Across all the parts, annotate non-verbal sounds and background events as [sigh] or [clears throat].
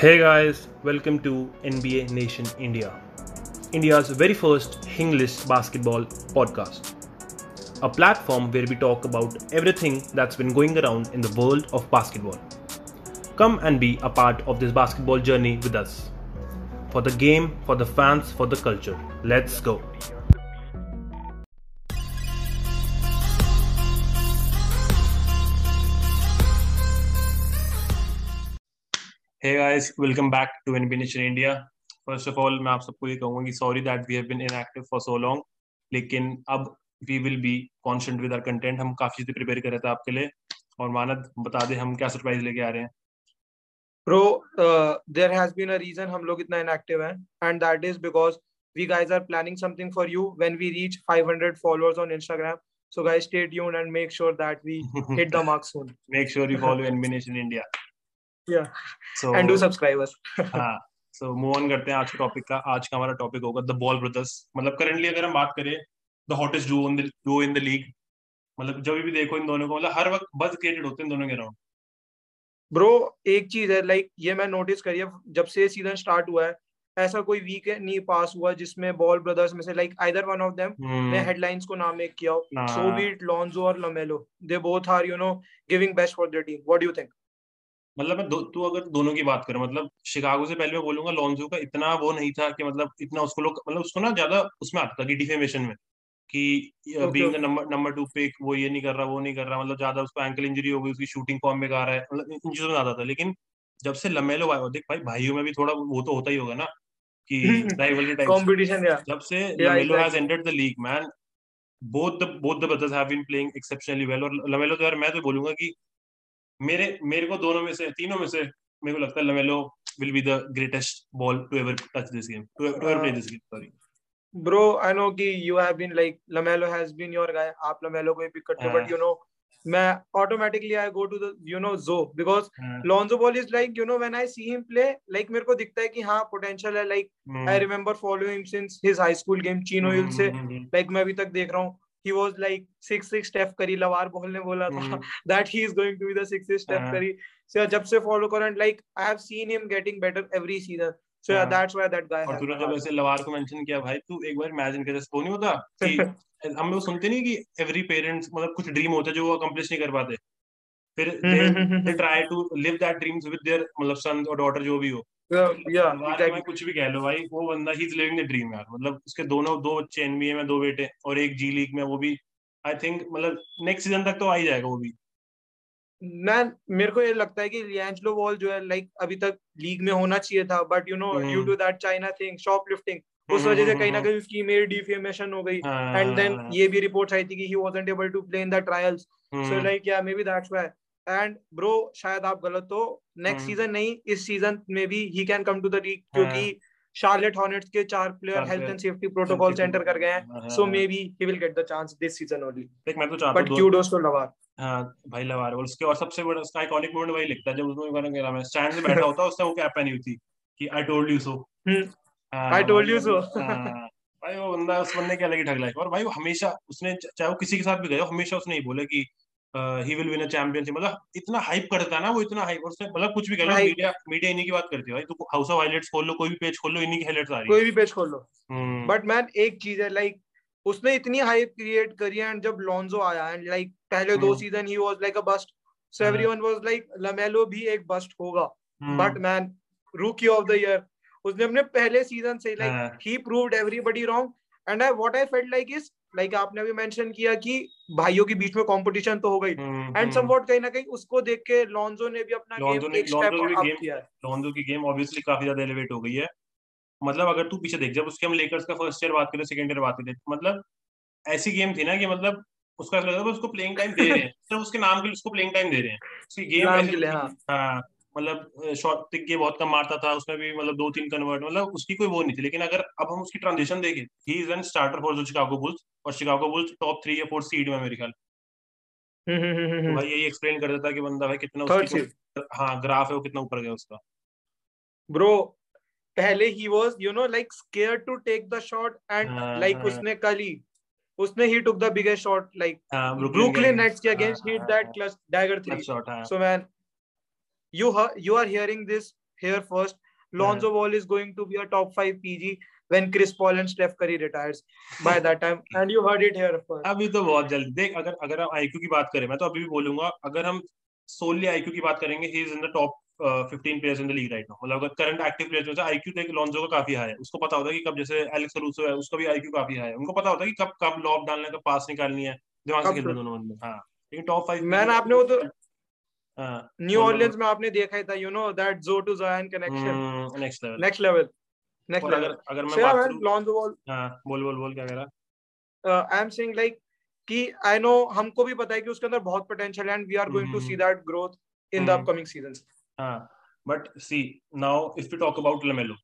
Hey guys, welcome to NBA Nation India, India's very first English basketball podcast. A platform where we talk about everything that's been going around in the world of basketball. Come and be a part of this basketball journey with us. For the game, for the fans, for the culture. Let's go. Hey guys, welcome back to NBA Nation India. First of all, मैं आप सबको ये कहूँगा कि sorry that we have been inactive for so long. लेकिन अब we will be constant with our content. हम काफ़ी चीज़ें prepare कर रहे थे आपके लिए और मानद बता दे हम क्या surprise लेके आ रहे हैं. Bro, uh, there has been a reason हम लोग इतना inactive हैं and that is because we guys are planning something for you when we reach 500 followers on Instagram. So guys, stay tuned and make sure that we hit the mark soon. Make sure you follow NBA Nation India. Yeah. So and do subscribe us. [laughs] हाँ so move on करते हैं आज के topic का आज का हमारा topic होगा द बॉल ब्रदर्स मतलब करंटली अगर हम बात करें the hottest duo in the duo in the league मतलब जब भी देखो इन दोनों को मतलब हर वक्त बज क्रिएटेड होते हैं दोनों के अराउंड ब्रो एक चीज़ है लाइक ये मैं नोटिस करी है जब से सीज़न स्टार्ट हुआ है ऐसा कोई वीक नहीं पास हुआ जिसमें बॉल ब्रदर्स में से like either one of them ने हेडलाइंस को नाम मेक किया हो सो बी इट लॉन्जो और LaMelo they both are you know giving best for their team what do you think मतलब मैं दो, तू अगर दोनों की बात करें मतलब शिकागो से पहले मैं बोलूँगा लॉन्जो का इतना वो नहीं था कि मतलब इतना उसको लोग मतलब उसको ना ज़्यादा उसमें आता था कि डिफेमेशन में कि being. Number number two pick वो ये नहीं कर रहा वो नहीं कर रहा मतलब ज़्यादा उसको एंकल इंजरी हो गई उसकी शूटिंग फॉर्म में आ रहा है मतलब इन चीज़ों में आता था। लेकिन जब से लमेलो आया देख भाई भाइयों में भी थोड़ा वो तो होता ही होगा ना कि राइवलरी टाइप कंपटीशन जब से LaMelo has entered the league man both the both the brothers have been playing exceptionally well और लमेलो तो यार मैं तो बोलूँगा कि मेरे मेरे को दोनों में से तीनों में से मेरे को लगता है LaMelo be the greatest ball to ever touch this game to, to ever play this game sorry. Bro I know कि you have been like LaMelo has been your guy आप लमेलो को ही पिक करते हो. But you know मैं automatically I go to the you know Zo because Lonzo Ball is like you know when I see him play like मेरे को दिखता है कि हाँ पोटेंशियल है like hmm, I remember following him since his high school game Chino Hill से hmm, हम्म, like मैं अभी तक देख रहा हूँ। He was like six six करी लवार बॉल ने बोला था hmm, that he is going to be the six six Steph हाँ. करी so जब से फॉलो करो and like I have seen him getting better every season so yeah हाँ. that's why that guy और तूने जब. ऐसे लवार को मेंशन किया भाई तू एक बार इमेजिन कर वो नहीं होता [laughs] कि हम लोग सुनते नहीं कि एवरी पेरेंट्स मतलब कुछ ड्रीम होते हैं जो वो अकम्प्लिश नहीं कर पाते फिर they try to live that dreams with their मतलब सन और डॉटर जो भी हो लवार के exactly. कुछ भी कह लो भाई वो बंदा he is living the dream यार। मतलब उसके दोनों दो बच्चे एनबीए में दो बेटे और एक जी लीग में वो भी आई थिंक मतलब नेक्स्ट सीज़न तक तो आ ही जाएगा वो भी। मैन मेरे को ये लगता है कि लियांजलो बॉल जो है लाइक अभी तक लीग में होना चाहिए था but you know hmm. Due to that China thing shoplifting उस हम्म, वजह से हम्म, कहीं ना हम्म, कहीं उसकी मेरी डिफेमेशन हो गई। एंड देन हाँ, ये भी रिपोर्ट्स आई थी कि he wasn't able to play in the trials hmm, so like या maybe that's why and bro शायद आप गलत हो। नेक्स्ट हम्म। सीज़न नहीं इस सीज़न में भी he can come to the league हाँ। क्योंकि शार्लेट हॉर्नेट्स के चार player health and safety protocol से एंटर कर गए हैं। हाँ, सो हाँ, maybe he will get the chance this season only देख मैं तो चाहता हूँ बट हूँ क्यूडोस टू लवार हाँ भाई लवार और उसके और सबसे बड़ा उसका आइकॉनिक मोमेंट वही लिखता है जब उसमें गाना कह रहा मैं स्टैंड में बैठा होता उसने वो कैप पहनी हुई थी कि I told you so I told you so. भाई वो बंदा उस बंदे की अलग ही ठग लाइफ और भाई वो हमेशा उसने चाहे वो किसी के साथ भी गया हो, हमेशा उसने ही बोला कि he will win a championship मतलब इतना हाइप करता है ना वो इतना हाइप उसने मतलब कुछ भी कह लो मीडिया मीडिया इन्हीं की बात करती है भाई। तू हाउस ऑफ़ हाइलाइट्स खोल लो कोई भी पेज खोल लो इन्हीं की हाइलाइट्स आ रही है। कोई भी पेज खोल लो। हम्म, बट मैन एक चीज़ है लाइक उसने इतनी हाइप क्रिएट करी एंड जब लॉन्जो आया एंड लाइक पहले दो हम्म। Season he was like a bust so. Everyone was like LaMelo भी एक बस्ट होगा। हम्म, but man rookie of the year उसने अपने पहले सीज़न से like. He. Proved everybody wrong and I what I felt like is like like आपने अभी mention किया कि भाइयों के बीच में कंपटीशन तो हो गई। And hmm. समवॉट कहीं ना कहीं उसको देख के लॉन्जो ने भी अपना लॉन्जो गेम ने- एक स्टेप अप किया है। लॉन्जो की गेम ऑब्वियसली काफ़ी ज़्यादा एलिवेट हो गई है। मतलब अगर तू पीछे देख जब उसके हम लेकर्स का फ़र्स्ट ईयर बात करें सेकंड ईयर बात करें मतलब ऐसी गेम थी ना कि मतलब उसका ऐसा लगा उसको प्लेइंग टाइम दे रहे हैं। [laughs] सिर्फ़ उसके नाम के लिए उसको प्लेइंग टाइम दे रहे हैं। उसकी गेम मतलब शॉट टिक के बहुत कम मारता था उसमें भी मतलब दो तीन कन्वर्ट मतलब उसकी कोई वो नहीं थी लेकिन अगर अब हम उसकी ट्रांजिशन देखें he is an starter for Chicago Bulls और शिकागो बुल्स टॉप थ्री या फोर्थ सीड में मेरे ख्याल हम्म, हम्म, हम्म, तो। भाई यही एक्सप्लेन कर देता है कि बंदा भाई कितना उसकी हाँ ग्राफ है वो कितना ऊपर गया उसका ब्रो पहले he was you know like scared to take the shot and like. उसने कल ही उसने ही took the biggest shot like Brooklyn Nets के against hit that clutch dagger clutch 3 shot, हाँ। So man you you are hearing this here first. Lonzo yeah. Ball is going to be a top five PG when Chris Paul and Steph Curry retires by that time. [laughs] And you heard it here first. अभी तो बहुत जल्दी देख अगर अगर हम IQ की बात करें मैं तो अभी भी बोलूँगा अगर हम सोली आईक्यू की बात करेंगे he is in the top fifteen players in the league right now मतलब अगर करंट एक्टिव प्लेयर्स में से आईक्यू देख लॉन्जो का काफ़ी हाई है उसको पता होता है कि कब जैसे एलेक्स रूसो है उसका भी आईक्यू काफ़ी हाई है उनको पता होता है कि कब कब लॉब डालना है कब पास निकालनी है दिमाग से खेलते दोनों बंदे हाँ लेकिन टॉप 5 मैन आपने वो तो न्यू ऑर्लियंस में आपने देखा ही था you know that Zo to Zion connection next level next level next level अगर मैं बात करूँ लॉन्जो बॉल हाँ बोल बोल बोल क्या कह रहा? आई एम सेइंग लाइक कि आई नो हमको भी पता है कि उसके अंदर बहुत पोटेंशियल है and we are going to see that growth in the upcoming seasons हाँ but see now if we talk about LaMelo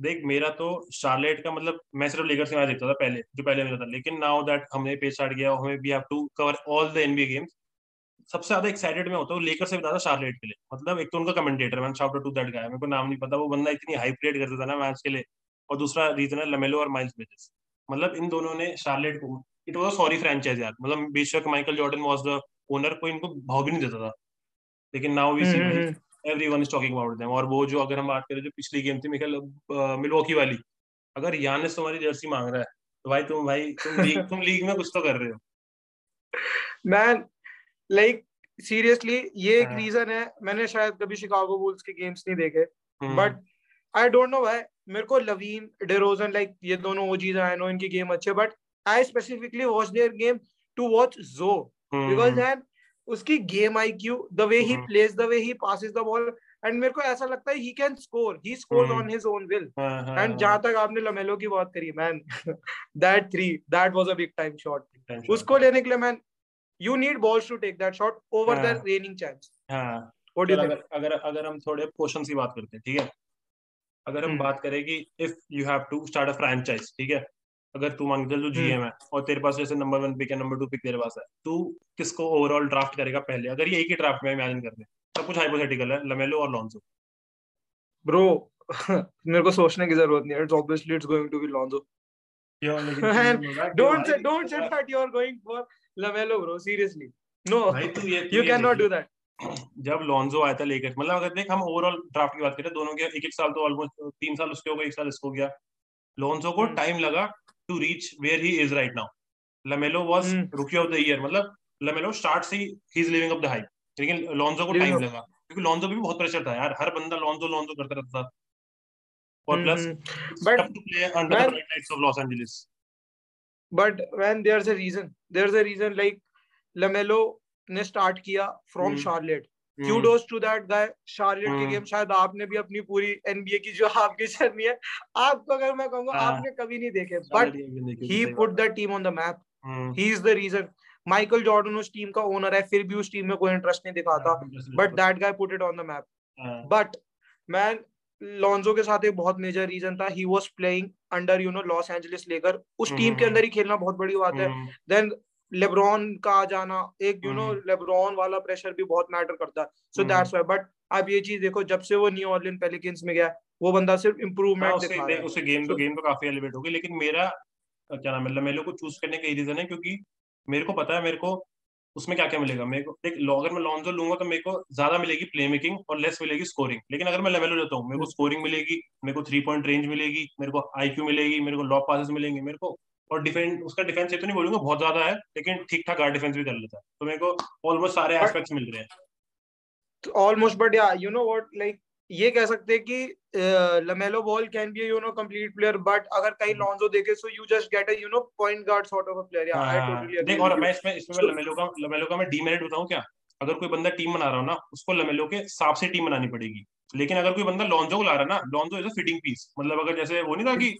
देख मेरा तो शार्लेट का मतलब मैं सिर्फ़ लेकर से मैच देखता था पहले जो पहले था लेकिन नाउ दैट हमने पेज स्टार्ट किया हमें we have to cover all the NBA games सबसे ज़्यादा एक्साइटेड में होता हूँ लेकर से ज़्यादा शार्लेट के लिए। मतलब एक तो उनका कमेंटेटर मैंने शाउट टू दैट गाया मेरे को नाम नहीं पता वो बंदा इतनी हाई प्लेट करता था ना मैच के लिए। और दूसरा रीजन है लमेलो और माइल्स ब्रिजेस मतलब इन दोनों ने शार्लेट को इट वॉज़ सॉरी फ्रेंचाइज यार। मतलब बेशक Michael Jordan was the owner को इनको भाव भी नहीं देता था। लेकिन now we see everyone is talking about them और वो जो अगर हम बात करें जो पिछली गेम थी मिकल मिलवॉकी वाली अगर यानिस तुम्हारी जर्सी मांग रहा है तो भाई तुम भाई तुम [laughs] लीग तुम लीग में कुछ तो कर रहे हो। मैन लाइक सीरियसली ये एक रीजन हाँ। है। मैंने शायद कभी शिकागो बुल्स के गेम्स नहीं देखे। But I don't know why मेरे को लवीन डेरोजन लाइक ये दोनों वो चीज़ आई नो इनकी गेम अच्छे but I specifically watch their game to watch Zo because then उसकी game IQ the way he plays the way he passes the ball and मेरे को ऐसा लगता है he can score he scores on his own will and जहाँ तक आपने LaMelo की बात करी man that three that was a big time shot उसको लेने के लिए man you need balls to take that shot over the reigning chance हाँ। व्हाट डू यू थिंक अगर अगर हम थोड़े क्वेश्चन की बात करते हैं ठीक है? अगर हम hmm. बात करें कि if you have to start a franchise ठीक है? अगर तू मान चल तू जीएम हम्म। है और तेरे पास जैसे नंबर वन पिक है नंबर टू पिक तेरे पास है तू किसको ओवरऑल ड्राफ्ट करेगा पहले? अगर ये एक ही ड्राफ्ट में इमेजिन कर ले सब कुछ हाइपोथेटिकल है लमेलो और लॉन्सो ब्रो [laughs] मेरे को सोचने की ज़रूरत नहीं है। It's obviously it's going to be Lonzo don't say don't say that you are going for Lamelo bro seriously no you cannot do that [clears throat] जब लॉन्जो आया था लेकर मतलब अगर देख हम ओवरऑल ड्राफ्ट की बात करें दोनों के एक एक साल तो ऑलमोस्ट तीन साल उसके हो गए एक साल इसको गया लॉन्जो को टाइम हम्म। लगा to reach where he is right now. Lamelo was mm. rookie of the year. मतलब Lamelo starts ही he's living up the hype. लेकिन लॉन्जो को टाइम लगा क्योंकि लॉन्जो भी बहुत प्रेशर था यार हर बंदा लॉन्जो लॉन्जो करता रहता था और plus but to play under the lights of Los Angeles but when there is a reason is a reason like LaMelo ने स्टार्ट किया from Charlotte kudos to that guy Charlotte की game शायद आपने भी अपनी पूरी एनबीए की जो आपकी जर्नी है आपको अगर मैं कहूँगा हाँ। आपने कभी नहीं देखे but he put the team on the map he is the reason Michael Jordan उस टीम का ओनर है फिर भी उस टीम में कोई इंटरेस्ट नहीं दिखाता but that guy put it on the map but man Lonzo के साथ एक बहुत मेजर रीजन था. He was playing under you know Los Angeles Laker उस टीम के अंदर ही खेलना बहुत बड़ी बात है. देन लेब्रॉन का आ जाना एक यू नो लेब्रॉन वाला प्रेशर भी बहुत मैटर करता. है सो दैट्स व्हाई बट आप ये चीज़ देखो जब से वो न्यू ऑर्लियन पेलिकन्स में गया वो बंदा सिर्फ़ इंप्रूवमेंट दिखा रहा है. उसे गेम तो गेम तो काफ़ी एलिवेट हो गई लेकिन मेरा क्या नाम है लमेलो को चूज़ करने का रीजन है क्योंकि मेरे को पता है मेरे को उसमें क्या क्या मिलेगा? मेरे को देख अगर मैं लॉन्जो लूँगा तो मेरे को ज़्यादा मिलेगी प्ले मेकिंग और लेस मिलेगी स्कोरिंग लेकिन अगर मैं लेवल लेता हूँ मेरे को स्कोरिंग मिलेगी मेरे को थ्री पॉइंट रेंज मिलेगी मेरे को आईक्यू मिलेगी मेरे को लॉ पासेस मिलेंगे मेरे को और डिफेंस उसका डिफेंस ये तो नहीं बोलूँगा बहुत ज़्यादा है लेकिन ठीक ठाक गार्ड डिफेंस भी कर लेता है। तो मेरे को ऑलमोस्ट सारे एस्पेक्ट्स मिल रहे हैं। ऑलमोस्ट बट या यू नो व्हाट लाइक ये कह सकते हैं कि LaMelo Ball can be you know complete player but अगर कहीं लॉन्जो देखे so you just get a you know point guard sort of a player या आई टोटली देख और मैं इसमें इसमें लमेलो का लमेलो का मैं डीमेरिट बताऊँ क्या? अगर कोई बंदा टीम बना रहा हो ना उसको लमेलो के हिसाब से टीम बनानी पड़ेगी। लेकिन अगर कोई बंदा लॉन्जो को ला रहा है ना Lonzo is a fitting piece मतलब अगर जैसे वो नहीं था कि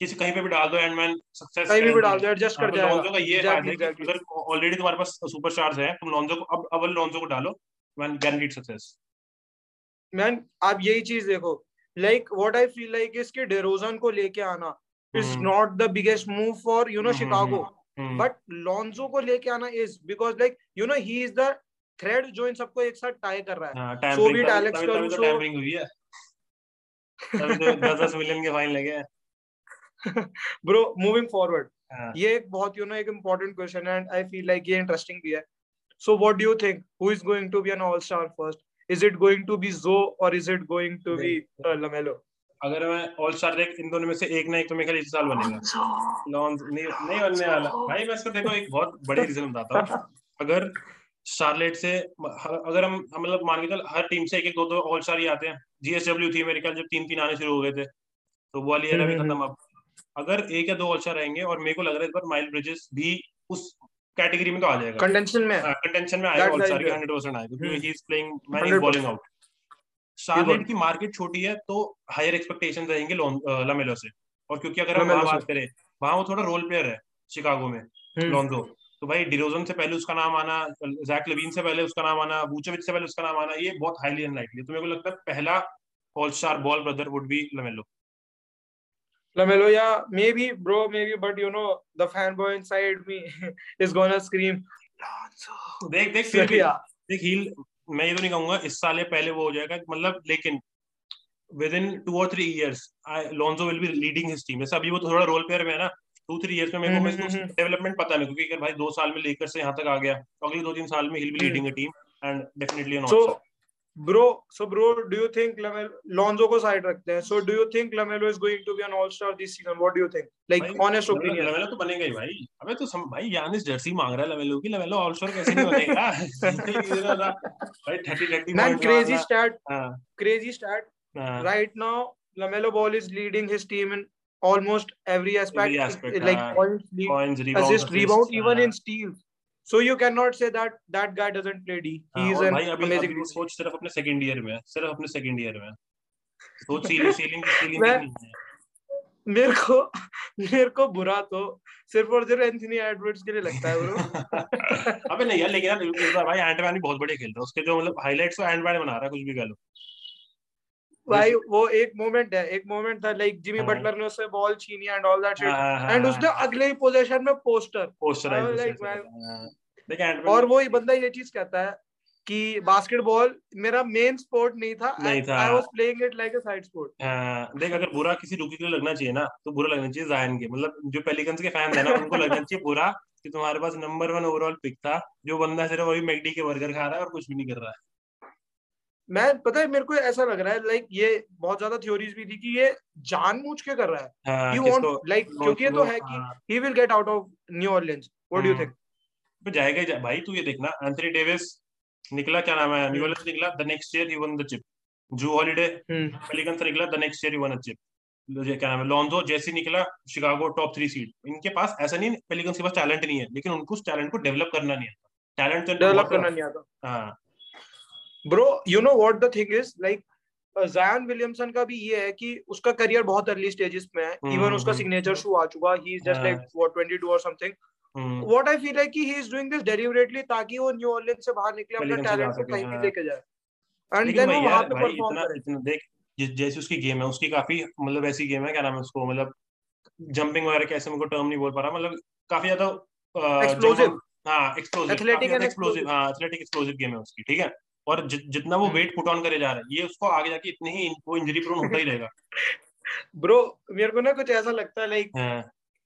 किसी कहीं पे भी डाल दो एंड मैन सक्सेस कहीं भी डाल दो एडजस्ट कर जाएगा। लॉन्जो का ये फ़ायदा है कि अगर ऑलरेडी तुम्हारे पास सुपरस्टार्स है तुम लॉन्जो को अब अवल लॉन्जो को डालो मैन गारंटीड सक्सेस मैन आप यही चीज़ देखो। Like what I feel like इसके डेरोजन को लेके आना is not the biggest move for you know Chicago but Lonzo को लेके आना is because like you know he is the thread जो इन सबको एक साथ टाई कर रहा है। So beat Alex Caruso tampering हुई है। 10 मिलियन [laughs] के फाइन लगे हैं। ब्रो मूविंग फॉरवर्ड ये एक बहुत यू नो एक इम्पोर्टेंट क्वेश्चन है एंड आई फील लाइक ये इंटरेस्टिंग भी है। So what do you think who is going to be an all star first is it going to be Zo or is it going to be uh, Lamelo? अगर मैं all star देख इन दोनों में से एक ना एक तो मेरे ख्याल इस साल बनेगा। लॉन्स नहीं नहीं बनने वाला। भाई मैं इसको देखो एक बहुत बड़ी रीजन बताता हूँ। [laughs] अगर शार्लेट से अगर हम हम मतलब मान के चल हर टीम से एक एक दो दो ऑल स्टार ही। आते हैं जीएसडब्ल्यू थी मेरे ख्याल जब तीन तीन आने शुरू हो गए थे। तो वो वाली एरा भी खत्म अब। अगर एक या दो ऑल स्टार रहेंगे और मेरे को लग रहा है इस बार माइल ब्रिजेस भी उस कैटेगरी में तो आ जाएगा। कंटेंशन में? कंटेंशन में आएगा ऑल स्टार के 100% आएगा क्योंकि he is playing man is balling out Charlotte की मार्केट छोटी है तो हायर एक्सपेक्टेशन रहेंगे लमेलो से। और क्योंकि अगर हम बात करें वहाँ वो थोड़ा रोल प्लेयर है शिकागो में लॉन्जो तो भाई डिरोजन से पहले उसका नाम आना जैक लेविन से पहले उसका नाम आना बूचोविच से पहले उसका नाम आना ये बहुत हाईली अनलाइकली तो मेरे को लगता है पहला all star Ball brother would be LaMelo Lamelo, yeah, maybe, bro, maybe, but you know, the fanboy inside me [laughs] is gonna scream. देख देख [laughs] फिर भी देख हील मैं ये तो नहीं कहूँगा इस साल पहले वो हो जाएगा मतलब लेकिन विद इन टू और three years Lonzo will be leading his team अभी वो थोड़ा रोल प्लेयर में है ना टू थ्री इयर्स में मेरे को डेवलपमेंट हम्म, हम्म, हम्म। पता नहीं क्योंकि अगर भाई दो साल में लेकर से यहाँ तक आ गया तो अगले दो तीन साल में he'll be leading team and definitely an so bro so bro do you think Lonzo को साइड रखते हैं? So do you think LaMelo is going to be an all star this season what do you think like honest opinion LaMelo तो बनेगा ही भाई। अबे तो सम भाई Yannis Jersey मांग रहा है लमेलो की। लमेलो ऑल स्टार कैसे नहीं बनेगा? [laughs] भाई 30 30 man crazy stat crazy stat right now LaMelo Ball is leading his team in almost every aspect, every aspect like uh, points, lead, points rebound, assist, rebound, even in steals. So you cannot say that that guy doesn't play D. He is an भाई अभी, amazing. अभी सोच सिर्फ़ अपने second year में सिर्फ़ अपने second year में सोच सीलिंग सीलिंग सीलिंग नहीं है। मेरे को मेरे को बुरा तो सिर्फ़ और सिर्फ़ एंथनी एडवर्ड्स के लिए लगता है ब्रो [laughs] अबे नहीं यार लेकिन यार इस बार भाई एंटमैन भी बहुत बढ़िया खेल रहा है। उसके जो मतलब हाइलाइट्स तो एंटमैन बना रहा है कुछ भी कह लो। भाई वो एक मोमेंट है एक मोमेंट था लाइक जिमी बटलर ने उससे बॉल छीनी and all that shit and उसने अगले ही पोजीशन में पोस्टर पोस्टर लाइक और वो ही बंदा ये चीज़ कहता है कि बास्केटबॉल मेरा मेन स्पोर्ट नहीं था नहीं था। I was playing it like a side sport देख अगर बुरा किसी रूकी के लिए लगना चाहिए ना तो बुरा लगना चाहिए जायन के। मतलब जो पेलिकंस के फैंस है ना उनको लगना चाहिए बुरा कि तुम्हारे पास नंबर वन ओवरऑल पिक था जो बंदा सिर्फ़ वही मैकडी के बर्गर खा रहा है और कुछ भी नहीं कर रहा है। मैं पता है मेरे को ऐसा लग रहा है लाइक ये बहुत ज़्यादा थ्योरीज भी थी कि ये जानबूझ के कर रहा है। ही वांट लाइक क्योंकि ये तो है कि he. Will get out of New Orleans what do you think तो जाएगा ही जा, भाई तू ये देखना एंथनी डेविस निकला क्या नाम है न्यू ऑरलियंस निकला the next year he won the chip Jrue Holiday Pelican से निकला the next year he won a chip क्या नाम है लॉन्जो जैसी निकला शिकागो टॉप थ्री सीट इनके पास ऐसा नहीं पेलिकन के पास टैलेंट नहीं है लेकिन उनको उस टैलेंट को डेवलप करना नहीं आता। टैलेंट तो डेवलप करना नहीं आता। हाँ। Bro you know what the thing is like Zion Williamson का भी ये है कि उसका करियर बहुत अर्ली स्टेजेस में है। इवन hmm, उसका सिग्नेचर hmm. शो आ चुका he is just like what 22 और something what I feel like कि he is doing this deliberately ताकि वो न्यू ऑरलियंस से बाहर निकले अपना टैलेंट को कहीं भी हाँ। लेके जाए। एंड देन वो वहाँ पे परफॉर्म करे। इतना देख जैसे उसकी गेम है उसकी काफ़ी मतलब ऐसी गेम है क्या नाम है उसको मतलब जंपिंग वगैरह कैसे मेरे को टर्म नहीं बोल पा रहा मतलब काफ़ी ज़्यादा एक्सप्लोसिव हाँ एक्सप्लोसिव एथलेटिक एंड एक्सप्लोसिव हाँ एथलेटिक एक्सप्लोसिव गेम है उसकी ठीक है? और जि, जितना वो वेट पुट ऑन करे जा रहा है ये उसको आगे जाके इतने ही वो इंजरी प्रोन होता ही रहेगा। [laughs] ब्रो मेरे को ना कुछ ऐसा लगता है like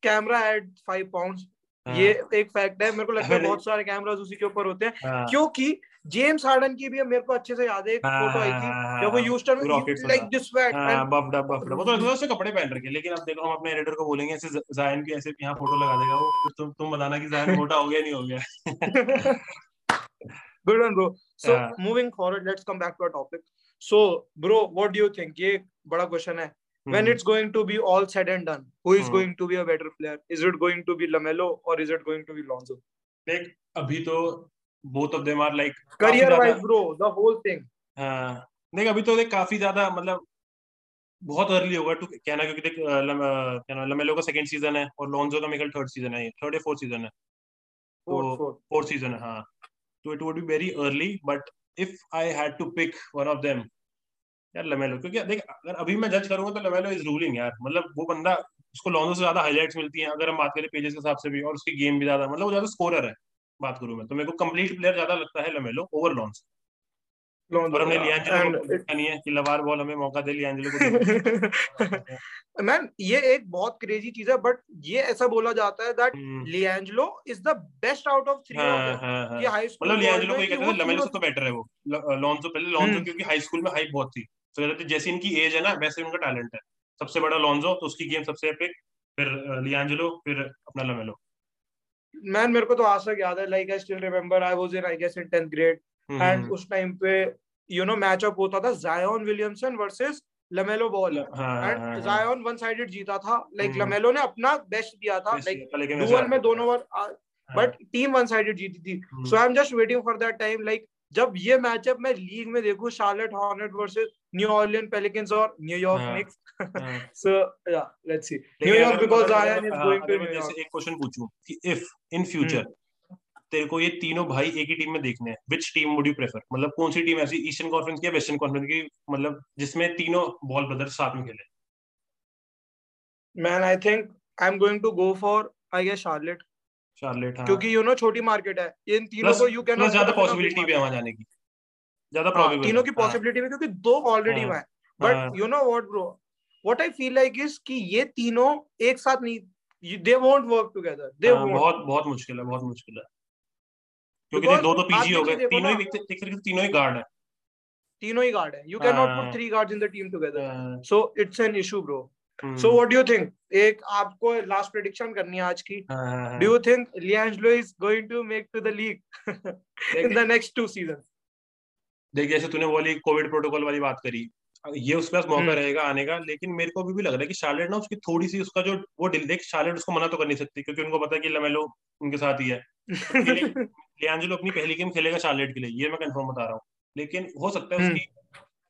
camera eight five pound ये एक फैक्ट है मेरे को लगता है बहुत सारे कैमराज उसी के ऊपर होते हैं हाँ। क्योंकि जेम्स हार्डन की भी मेरे को अच्छे से याद है एक फ़ोटो आई थी हाँ, जब वो ह्यूस्टन में लाइक दिस बफ डफ बफ वो तो कपड़े पहन रखे लेकिन अब देखो हम अपने एडिटर को बोलेंगे ऐसे जायन की ऐसे यहाँ फ़ोटो लगा देगा वो तुम तुम बताना कि जायन मोटा हो गया नहीं हो गया। [laughs] One bro. So yeah. moving forward let's come back to our topic. So bro what do you think? ये बड़ा question है। when mm-hmm. it's going to be all said and done who is mm-hmm. going to be a better player is it going to be Lamelo or is it going to be Lonzo देख अभी तो both of them are like career wise bro the whole thing हाँ देख अभी तो देख काफी ज्यादा मतलब बहुत अर्ली होगा टू कहना क्योंकि देख क्या नाम लमेलो का सेकंड सीजन है और लॉन्जो का मेरे थर्ड सीजन है थर्ड या फोर्थ सीजन है तो फोर्थ सीजन है हाँ so it would be very early but if i had to pick one of them यार लमेलो क्योंकि देख अगर अभी मैं जज करूँगा तो लमेलो इज़ रूलिंग यार। मतलब वो बंदा उसको लॉन्जो से ज़्यादा हाईलाइट्स मिलती हैं अगर हम बात करें पेजेस के हिसाब से भी और उसकी गेम भी ज़्यादा मतलब वो ज़्यादा स्कोरर है बात करूँ मैं। तो मेरे को कंप्लीट प्लेयर ज़्यादा लगता है लमेलो ओवर लॉन्स और हमने लियांजेलो को नहीं है कि लवार बॉल हमें मौका दे लियांजेलो को [laughs] मैन ये एक बहुत क्रेजी चीज़ है बट ये ऐसा बोला जाता है that is the best out of three ये हाई स्कूल मतलब लियांजेलो को ये कहते वो लमेलो से तो बेटर है वो। लॉन्जो पहले लॉन्जो हम्म। क्योंकि हाई स्कूल में हाइप बहुत थी। तो कहते जैसे इनकी एज है ना वैसे उनका टैलेंट है। सबसे बड़ा लॉन्जो तो उसकी गेम सबसे एपिक फिर लियांजेलो फिर अपना लमेलो मैन मेरे को तो आज तक याद है like I still remember I was in I guess in 10th grade hmm, and उस टाइम पे यू नो मैचअप होता था Zion Williamson versus LaMelo Ball and. Zion one sided जीता था लाइक हम्म। लमेलो ने अपना बेस्ट दिया था लाइक डुअल में दोनों over but team one sided जीती थी। हम्म, so I am just waiting for that time like जब ये मैचअप मैं लीग में देखूँ Charlotte Hornet versus New Orleans Pelicans और न्यूयॉर्क हाँ, निक्स हाँ। सो या लेट्स सी लेकिन न्यूयॉर्क अगर- बिकॉज़ अगर- जायन इज़ हाँ, गोइंग टू मैं जैसे एक क्वेश्चन पूछूँ कि इफ़ इन फ्यूचर तेरे को ये तीनों भाई एक ही टीम में देखने हैं which team would you prefer मतलब कौन सी टीम ऐसी ईस्टर्न कॉन्फ्रेंस की या वेस्टर्न कॉन्फ्रेंस की मतलब जिसमें तीनों बॉल ब्रदर्स साथ में खेले? Man I think I am going to go for I guess Charlotte Charlotte हाँ। क्योंकि यू नो छोटी मार्केट है। इन तीनों को यू कैन प्लस ज़्यादा पॉसिबिलिटी भी है वहाँ जाने की। ज़्यादा प्रोबेबल तीनों की पॉसिबिलिटी भी क्योंकि दो ऑलरेडी हाँ, हैं। हाँ। But you know what bro what I feel like is कि ये तीनों एक साथ नहीं they won't work together they हाँ, बहुत बहुत मुश्किल है बहुत मुश्किल है। क्योंकि दो तो पीजी हो गए। तीनों ही तीनों ही गार्ड है। तीनों ही गार्ड है। यू कैन नॉट हाँ। Put three guards in the team together हाँ, so it's an issue bro so what do you think एक आपको लास्ट प्रेडिक्शन करनी है आज की। हाँ, हाँ, हाँ। Do you think LiAngelo is going to make to the league in the next two seasons देख जैसे तूने वाली कोविड प्रोटोकॉल वाली बात करी ये उसके पास मौका हम्म। रहेगा आने का लेकिन मेरे को अभी भी लग रहा है कि शार्लेट ना उसकी थोड़ी सी उसका जो वो दिल देख शार्लेट उसको मना तो कर नहीं सकती क्योंकि उनको पता है कि लमेलो उनके साथ ही है। [laughs] लियांजेलो अपनी पहली गेम खेलेगा शार्लेट के लिए ये मैं कंफर्म बता रहा हूँ। लेकिन हो सकता है हम्म। उसकी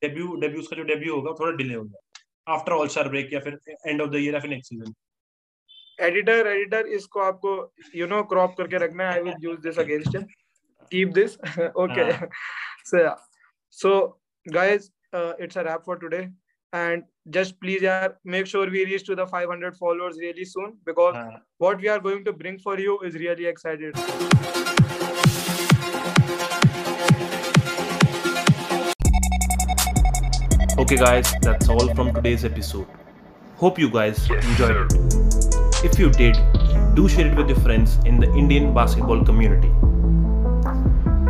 डेब्यू डेब्यू उसका जो डेब्यू होगा थोड़ा डिले हो जाए आफ्टर ऑल स्टार ब्रेक या फिर एंड ऑफ़ द ईयर या फिर नेक्स्ट सीज़न एडिटर एडिटर इसको आपको यू नो क्रॉप करके रखना है I will use this against him keep this okay हाँ। So guys uh, it's a wrap for today and just please yeah, make sure we reach to the 500 followers really soon because हाँ what we are going to bring for you is really excited Okay, guys, that's all from today's episode. Hope you guys enjoyed it. If you did, do share it with your friends in the Indian basketball community.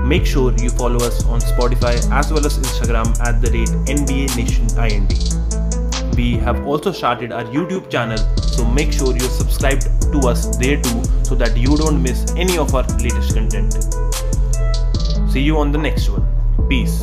Make sure you follow us on Spotify as well as Instagram at the rate NBA Nation IND. We have also started our YouTube channel, so make sure you're subscribed to us there too so that you don't miss any of our latest content. See you on the next one. Peace.